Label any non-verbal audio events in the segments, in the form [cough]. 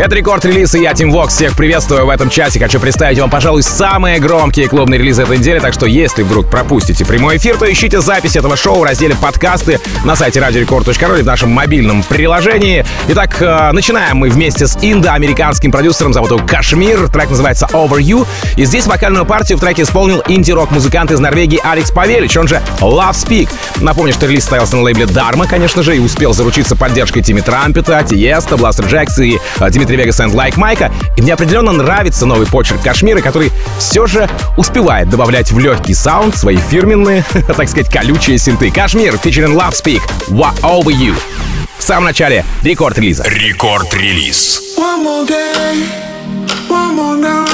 Это рекорд релиз, и я, Тим Вокс. Всех приветствую в этом часе. Хочу представить вам, пожалуй, самые громкие клубные релизы этой недели. Так что, если вдруг пропустите прямой эфир, то ищите запись этого шоу в разделе подкасты на сайте radiorecord.ru или в нашем мобильном приложении. Итак, э, начинаем мы вместе с индоамериканским продюсером, зовут его Кашмир. Трек называется Over You. И здесь вокальную партию в треке исполнил инди-рок музыкант из Норвегии Алекс Павелич, он же Love Speak. Напомню, что релиз стоялся на лейбле Дарма, конечно же, и успел заручиться поддержкой Тимми Трампета, Тиеста, Бластер Джекс и э, Дмитрия Дмитрий Вегас and Like Майка. И мне определенно нравится новый почерк Кашмира, который все же успевает добавлять в легкий саунд свои фирменные, [laughs] так сказать, колючие синты. Кашмир, featuring Love Speak, What Over You. В самом начале рекорд-релиза. Рекорд-релиз. One more day, one more night,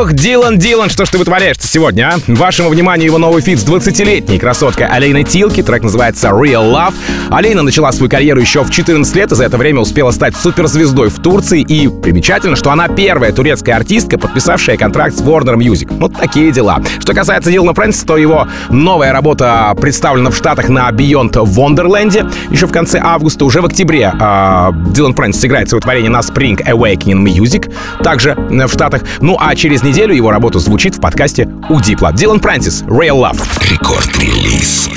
Ох, Дилан, Дилан, что ж ты вытворяешь сегодня, а? Вашему вниманию его новый feat с 20-летней красоткой Алейной Тилки. Трек называется Real Love. Алейна начала свою карьеру еще в 14 лет и за это время успела стать суперзвездой в Турции. И примечательно, что она первая турецкая артистка, подписавшая контракт с Warner Music. Вот такие дела. Что касается Дилана Фрэнсиса, то его новая работа представлена в Штатах на Beyond Wonderland еще в конце августа. Уже в октябре э, Дилан Фрэнсис играет свое творение на Spring Awakening Music, также в Штатах. Ну а Через неделю его работа звучит в подкасте у Дипла. Дилан Прантис, Real Love. Рекорд-релиз.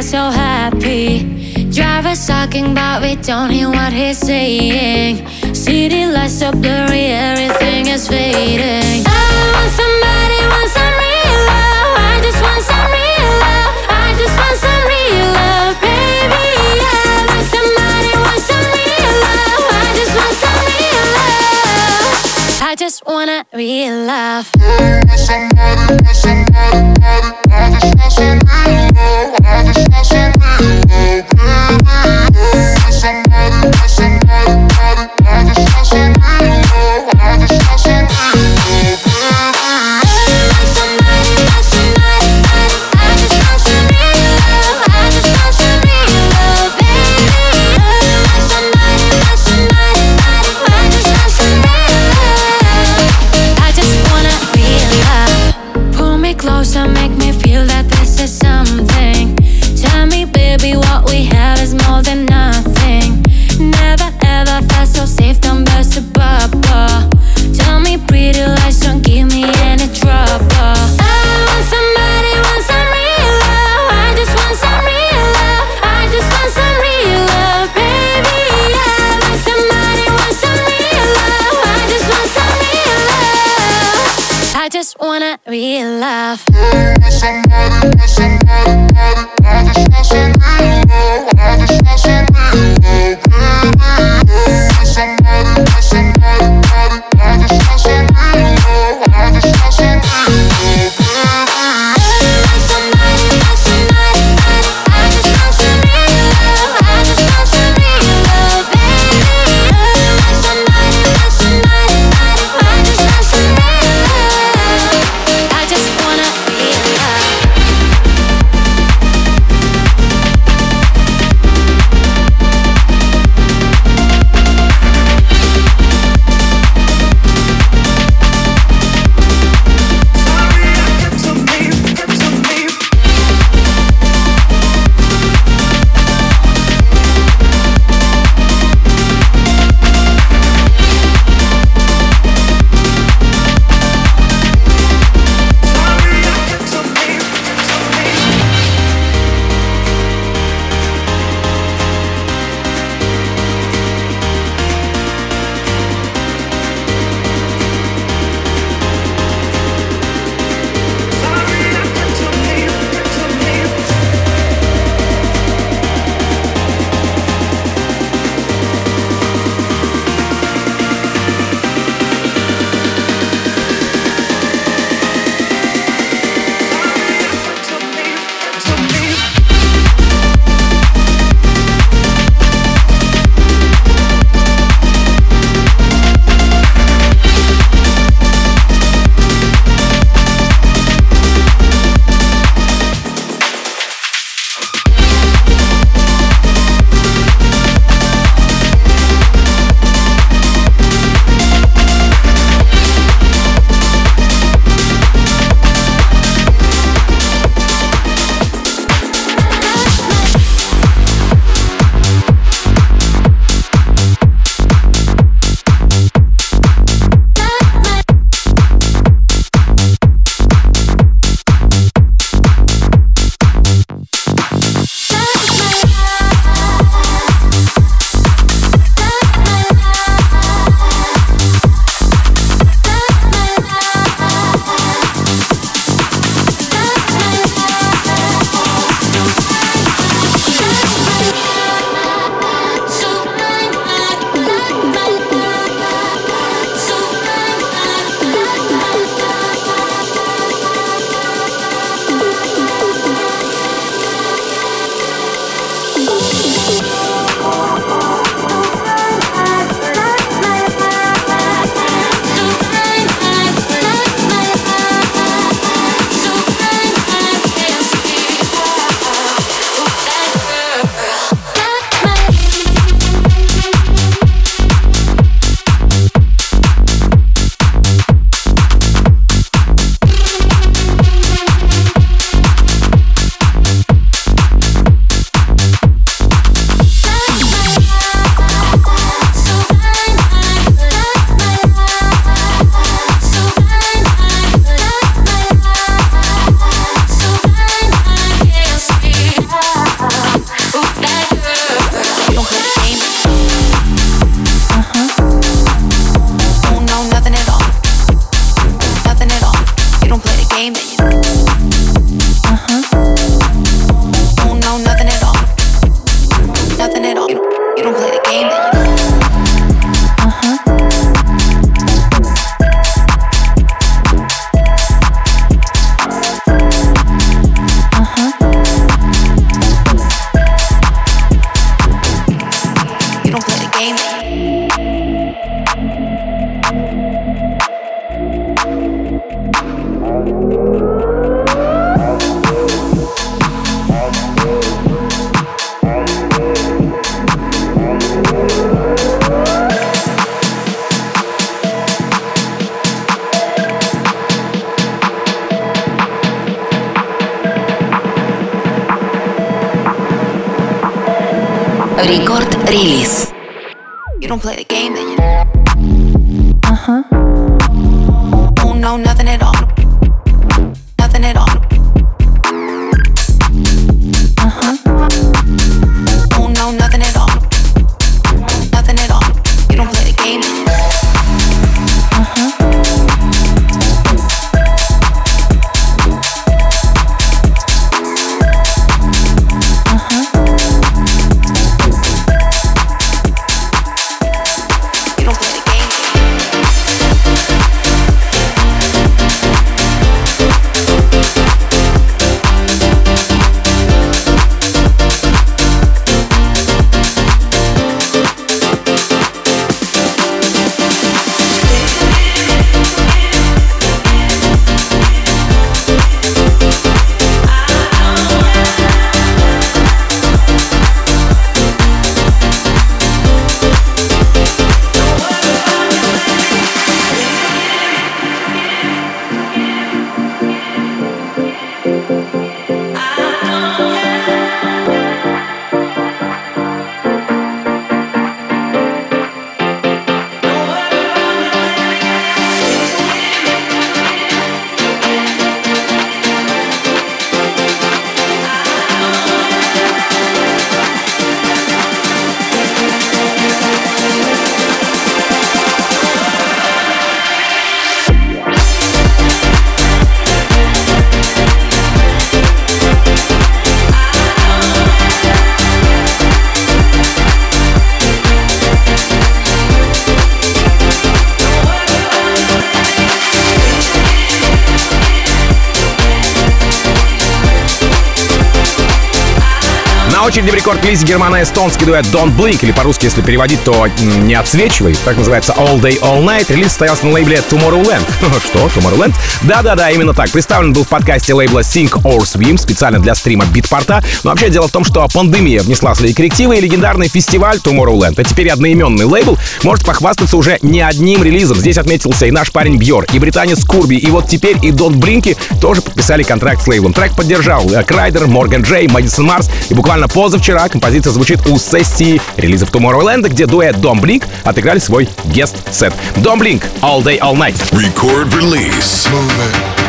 So happy. Driver's talking, but we don't hear what he's saying. City lights are blurry, everything is fading. I want somebody. just wanna real love. I just want some real love. I just want some real love, baby. Somebody, somebody, somebody. I just want some. real love. Очереди в рекорд-лизе германо-эстонский дуэт Don't Blink, или по-русски, если переводить, то не отсвечивай. Так называется All Day All Night. Релиз состоялся на лейбле Tomorrowland. [laughs] Что? Tomorrowland? Да-да-да, именно так. Представлен был в подкасте лейбла Sink or Swim специально для стрима битпорта. Но вообще дело в том, что пандемия внесла свои коррективы, и легендарный фестиваль Tomorrowland, а теперь одноименный лейбл, может похвастаться уже не одним релизом. Здесь отметился и наш парень Бьор, и британец Курби, и вот теперь и Don't Блинки тоже подписали контракт с лейблом. Трек поддержал э, Крайдер, Морган Джей, Мэдисон Марс, и буквально позавчера композиция звучит у сессии релизов Tomorrowland, где дуэт Dom Blink отыграли свой гест-сет. Dom Blink All Day All Night. Record release. All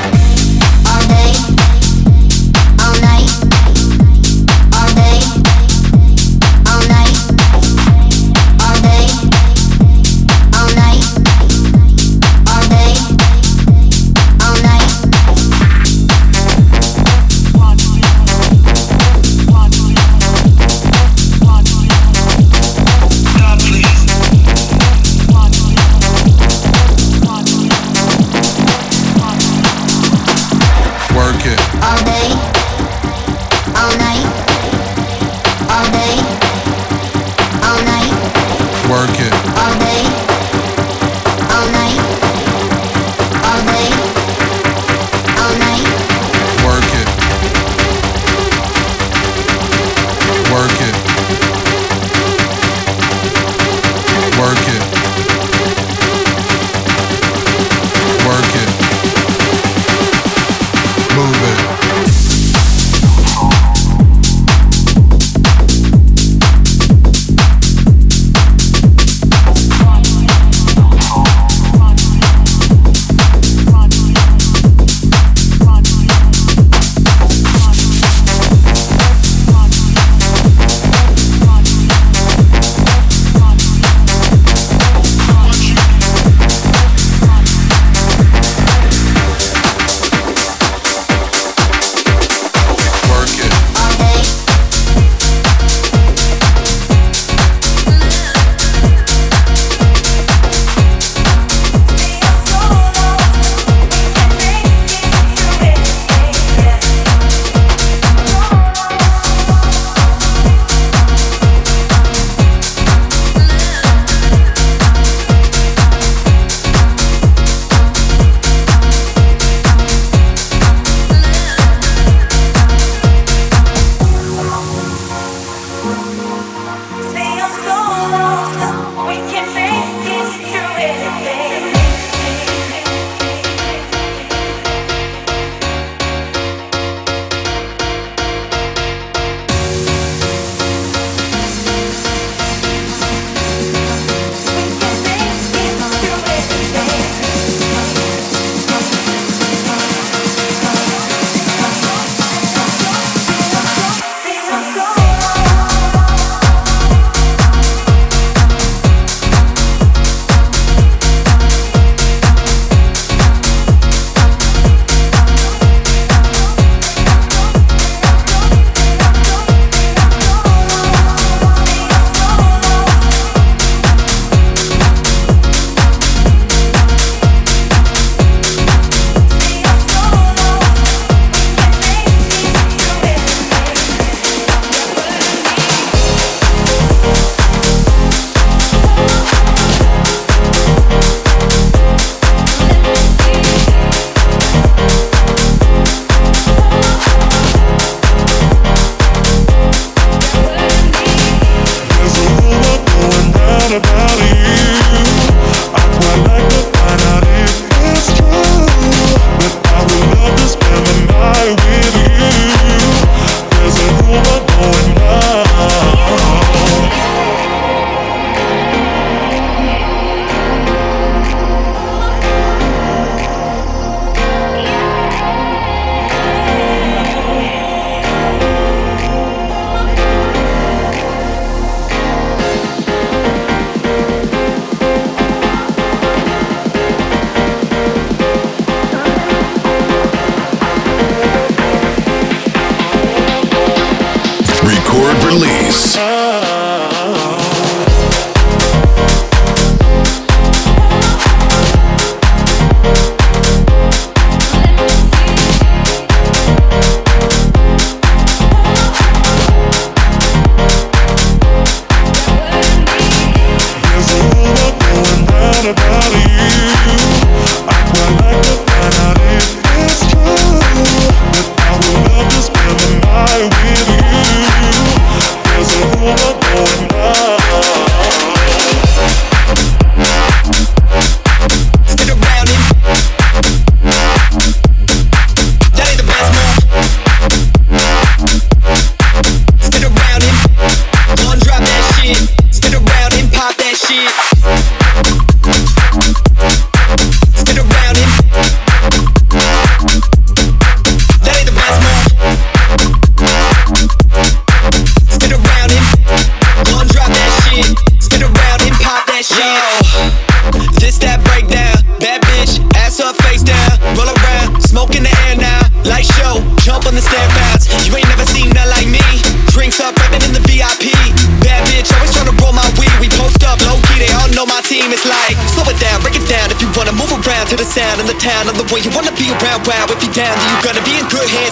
release.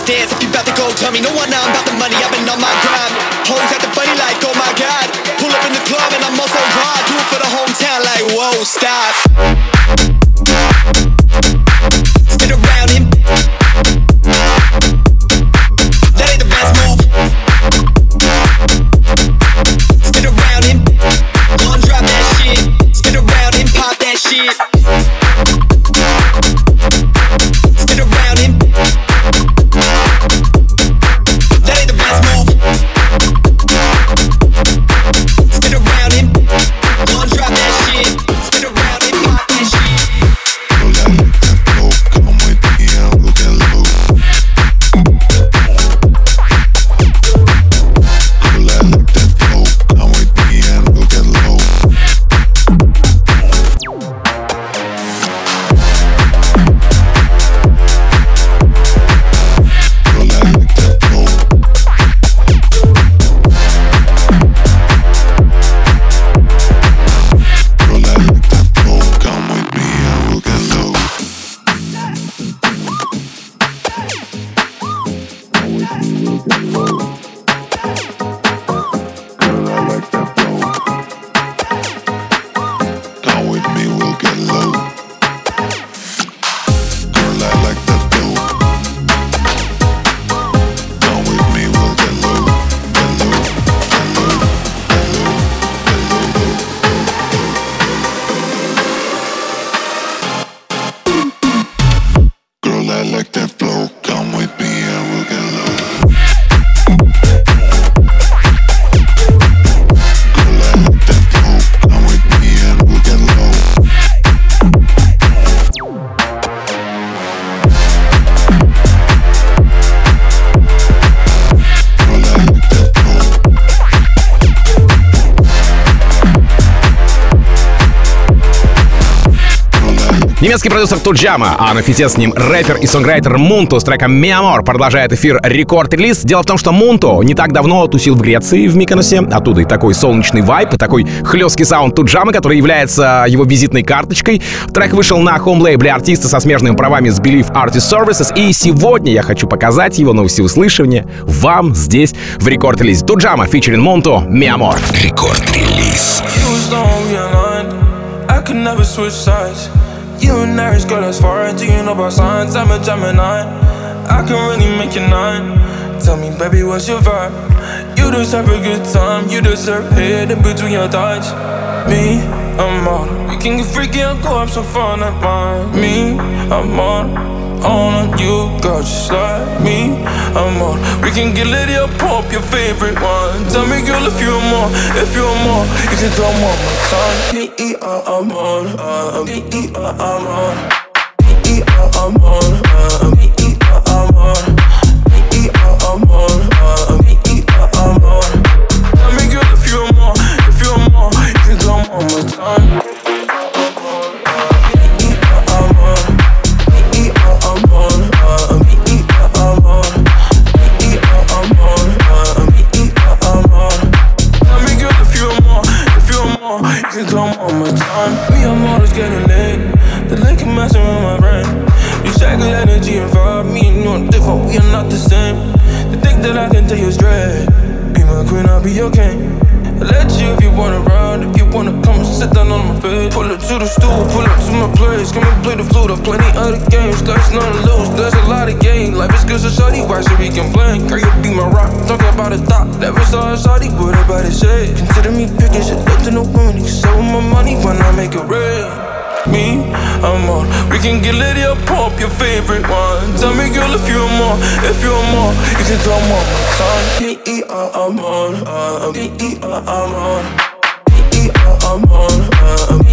Dance. If you about to go, tell me no one Немецкий продюсер Tujamo, а на feat е с ним рэпер и songwriter Мунту с треком «Mi Amor» продолжает эфир Record Release. Дело в том, что Мунту не так давно тусил в Греции, в Миконосе. Оттуда и такой солнечный vibe, и такой хлесткий саунд Tujamo, который является его визитной карточкой. Трек вышел на home-лейбле артиста со смежными правами с Believe Artist Services, и сегодня я хочу показать его на всеуслышание вам здесь в Record Release е. Tujamo, featuring Мунту, «Mi Amor». Record Release. I could never switch sides. You and Aries go as far do you know about signs? I'm a Gemini. I can really make you nine. Tell me, baby, what's your vibe? You deserve a good time. You deserve head in between your thighs. Me, I'm on. We can get freaky and go have some fun at mine. Me, I'm on. On you, girl, just like me. I'm on. We can get lit up, pump your favorite one. Tell me, girl, if you want more, if you want more, you can come on my time. I'm on. Um, me, I'm on. I'm on. Um, me, I'm on. I'm on. Um, I'm on. Tell me, girl, if you want more, if you want more, you can come on my time. Can come on my time. Me, I'm always getting lit. The liquor messing with my brain. You good energy and vibe. Me and you are different, we are not the same. They think that I can take you straight. Be my queen, I'll be your king. Let you if you wanna ride, if you wanna come and sit down on my face. Pull up to the stool, pull up to my place. Come and play the flute, I've plenty other games. There's none to lose, there's a lot of gain. Life is good, so shawty, why should we complain? Girl, you be my rock, talking about a thought. Never saw a shawty, what it say? Consider me picking shit up to no women. You sell my money when I make it Me, I'm on. We can get lit up, pump your favorite one. Tell me, girl, if you're more, if you're more, you can come on my son. P-E-R, I'm on, uh, I'm on. P-E-R, I'm on, uh, P-E-R,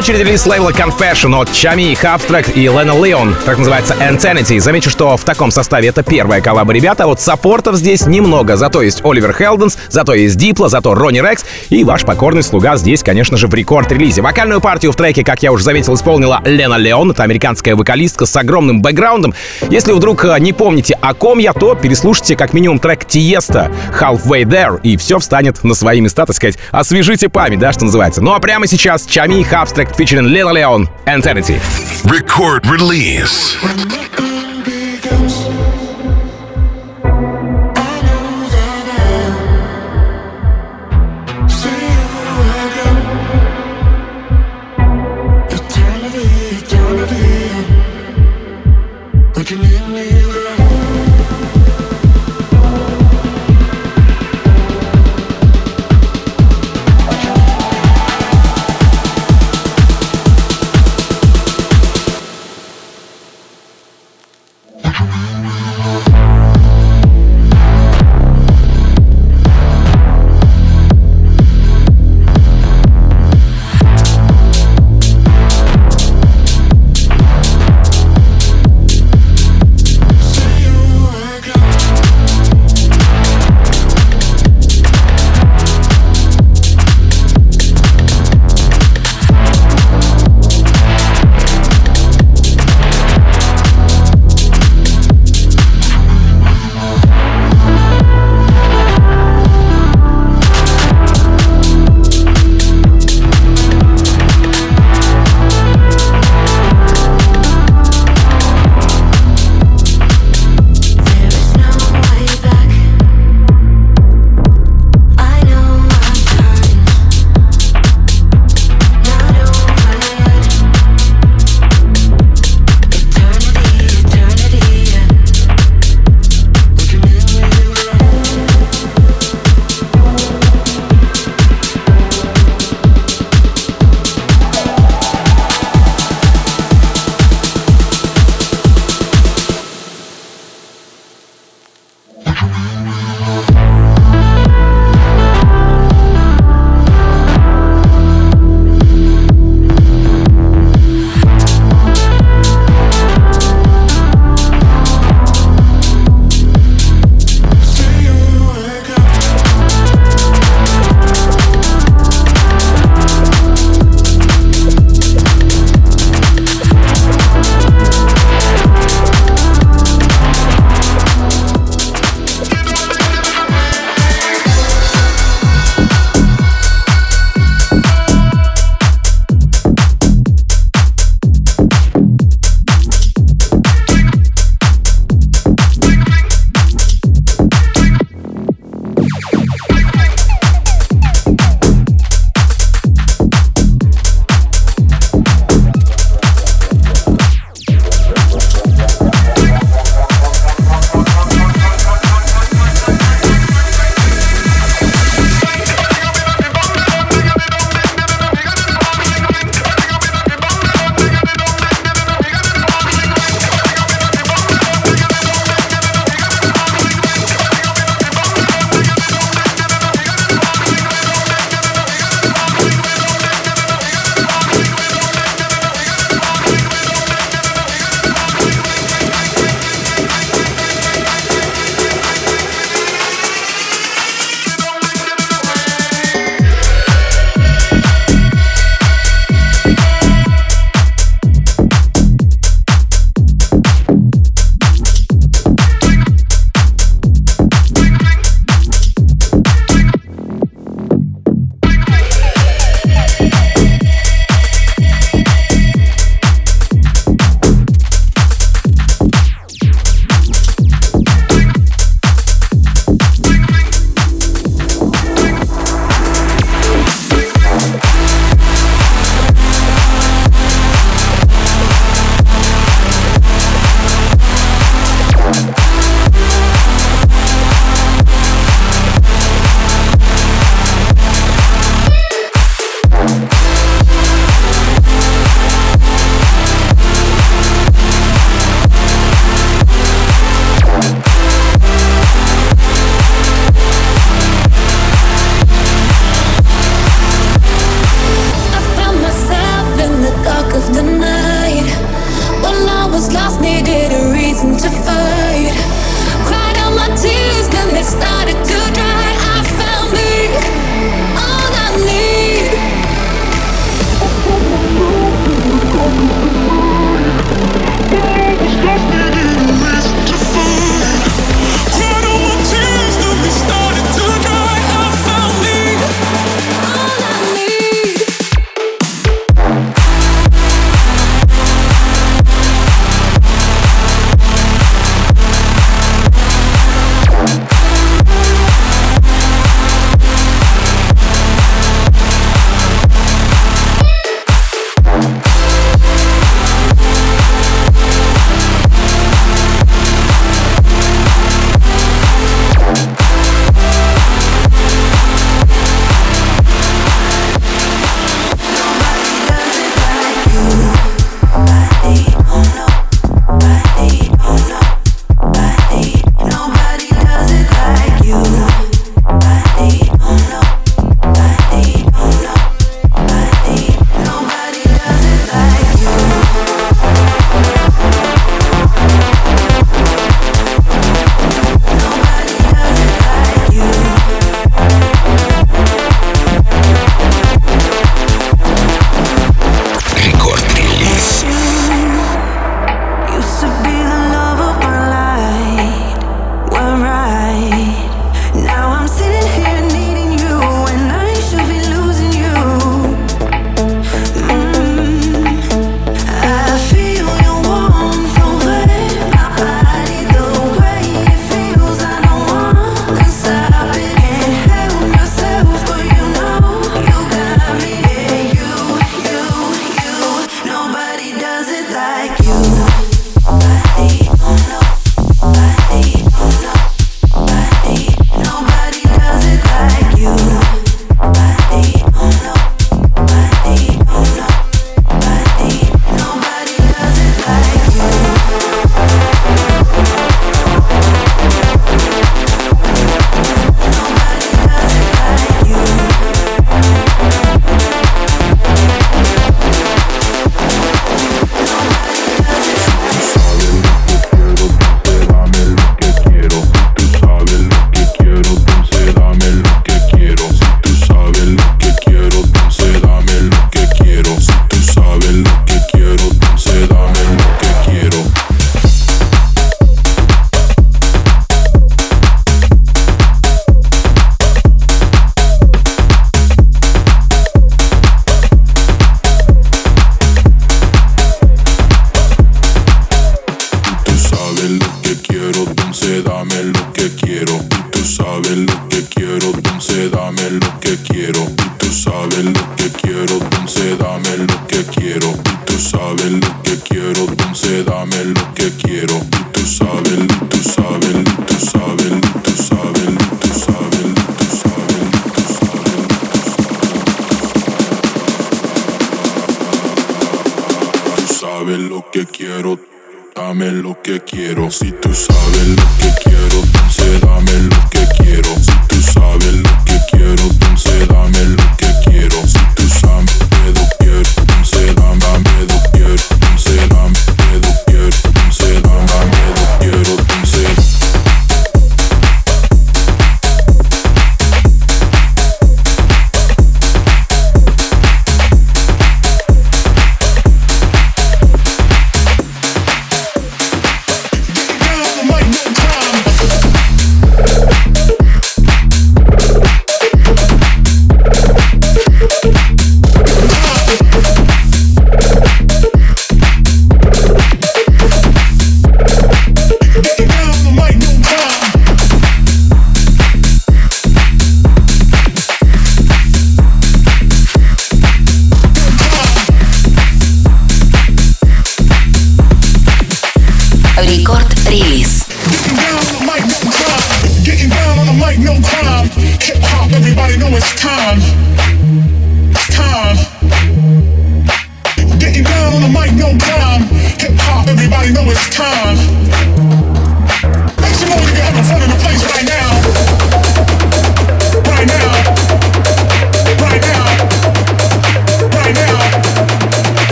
очереди релиз лейбла Confession от Чами, Halftrack и Лена Леон, так называется Insanity. Замечу, что в таком составе это первая коллаба ребята, вот саппортов здесь немного. Зато есть Оливер Хелденс, зато есть Дипло, зато Ронни Рекс и ваш покорный слуга здесь, конечно же, в рекорд-релизе. Вокальную партию в треке, как я уже заметил, исполнила Лена Леон. Это американская вокалистка с огромным бэкграундом. Если вдруг э, не помните, о ком я, то переслушайте как минимум трек Тиеста Halfway There, и все встанет на свои места, так сказать. Освежите память, да, что называется. Ну а прямо сейчас Чами, Featuring Lena Leon, and Insanity. Record release.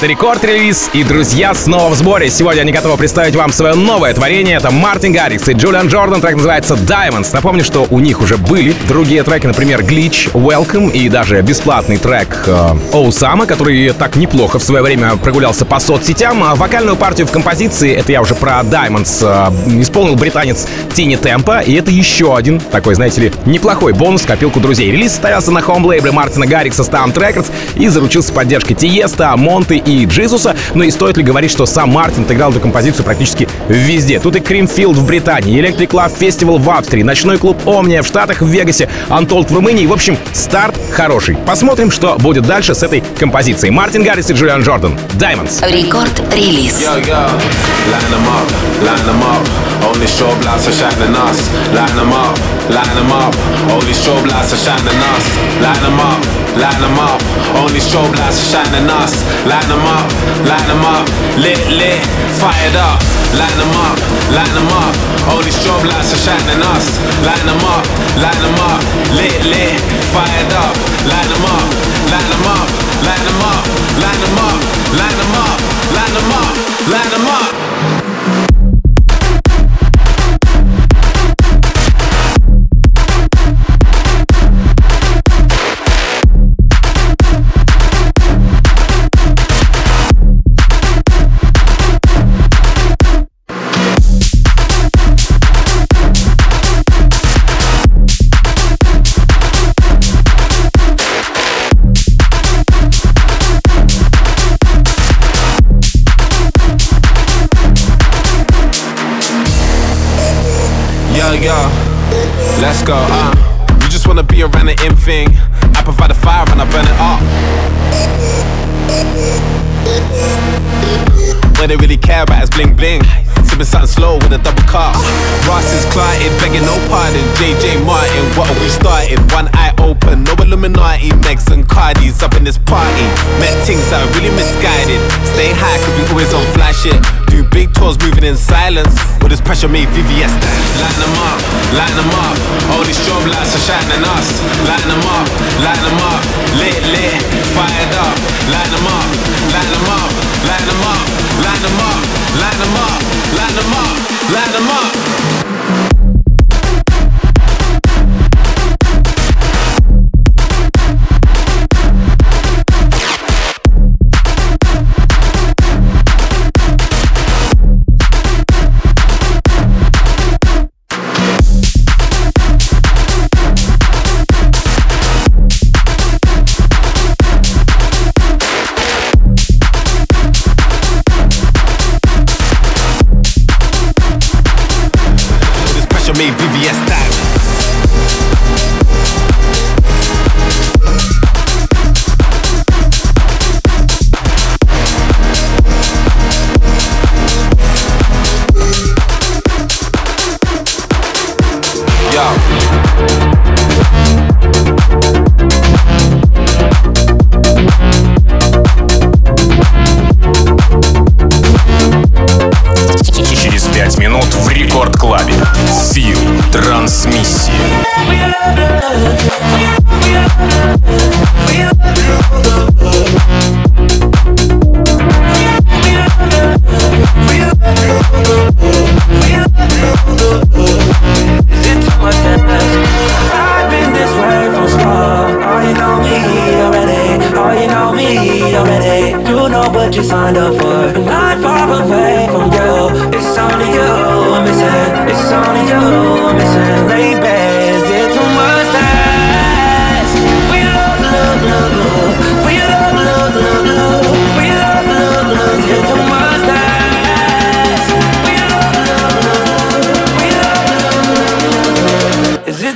Это рекорд-релиз, и друзья снова в сборе. Сегодня они готовы представить вам свое новое творение. Это Мартин Гаррикс и Джулиан Джордан. Трек называется Diamonds. Напомню, что у них уже были другие треки, например, Glitch, Welcome и даже бесплатный трек э, Оусама, который так неплохо в свое время прогулялся по соцсетям. А вокальную партию в композиции, это я уже про Diamonds, э, исполнил британец Тини Темпа, и это еще один такой, знаете ли, неплохой бонус в копилку друзей. Релиз состоялся на хоум-лейбле Мартина Гаррикса Stamp Records и заручился поддержкой Тиеста, Монты Джизуса. Но и стоит ли говорить, что сам Мартин отыграл эту композицию практически везде. Тут и Кримфилд в Британии, Electric Love Festival в Австрии, ночной клуб Омния в Штатах, в Вегасе, Untold в Румынии. В общем, старт хороший. Посмотрим, что будет дальше с этой композицией. Мартин Гаррис и Джулиан Джордан. Diamonds. Рекорд-релиз. Yo, yo, line them up, line them up. Only strobe lights are shining us. Line them up, line them up. Only strobe lights are shining us. Line them up, line them up. Only strobe lights are shining us. Line them up, line them up. Lit, lit, fired up. Line them up, line them up. Only strobe lights are shining us. Line them up, line them up. Lit, lit, fired up. Line them up, line them up, line them up, line them up, line them up, line them up, line them up. Yo, let's go, uh. You just wanna be around the in thing. I provide the fire and I burn it up. What they really care about is bling bling. Sipping something slow with a double cup. Ross is clotted, begging no pardon. JJ Martin, what are we starting? One eye open, no Illuminati. Megs and Cardis up in this party. Met things that are really misguided. Stay high, cause we always on fly shit. Do big tours moving in silence. With this pressure made VVS stand. Line them up, line them up. All these strobe lights are shining us. Line them up, line them up. Lit, lit, fired up. Line them up, line them up, line them up, line them up, line them up, them up, line them up.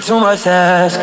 too much ask?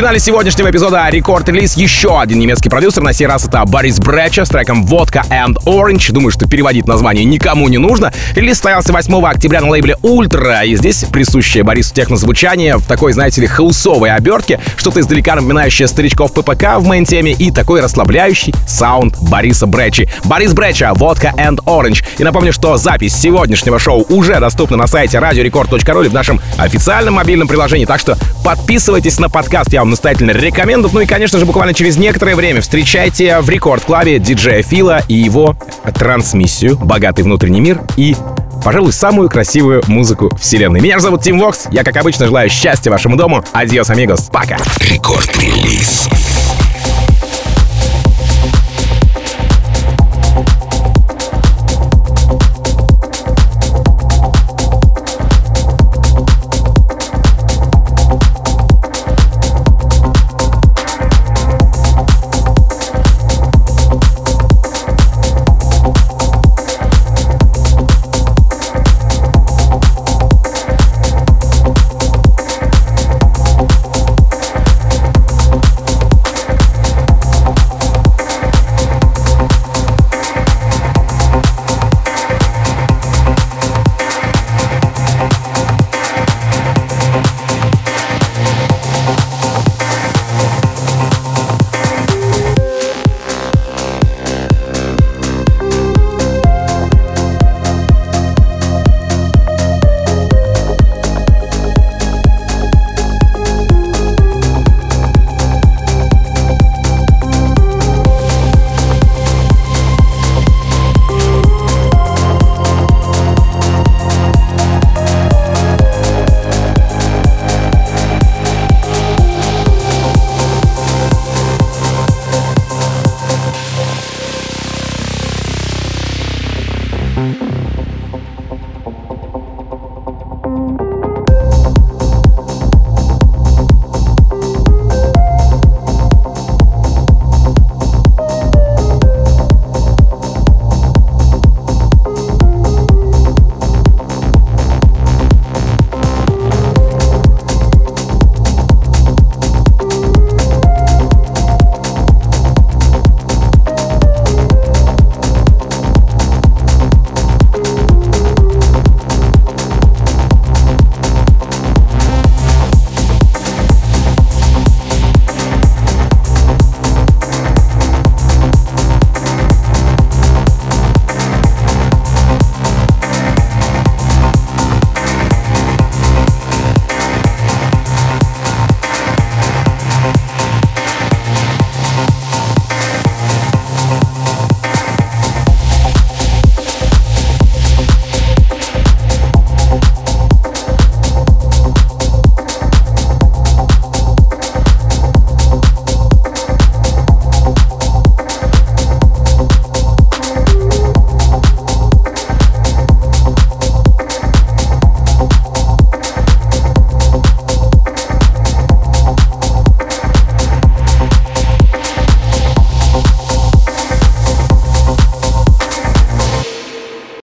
Финале сегодняшнего эпизода Record Release еще один немецкий продюсер. На сей раз это Борис Бреча с треком «Vodka and Orange». Думаю, что переводить название никому не нужно. Релиз состоялся 8 октября на лейбле Ультра, и здесь присущее Борису технозвучание в такой, знаете ли, хаусовой обертке, что-то издалека напоминающее старичков ППК в main-теме и такой расслабляющий саунд Бориса Бречи. Борис Бреча, «Vodka and Orange». И напомню, что запись сегодняшнего шоу уже доступна на сайте или в нашем официальном мобильном приложении, так что подписывайтесь на подкаст, я вам настоятельно рекомендую. Ну и, конечно же, буквально через некоторое время встречайте в Record Club е диджея Фила и его трансмиссию «Богатый внутренний мир» и пожалуй, самую красивую музыку вселенной. Меня зовут Тим Вокс. Я, как обычно, желаю счастья вашему дому. Adiós, amigos. Пока. Record Release.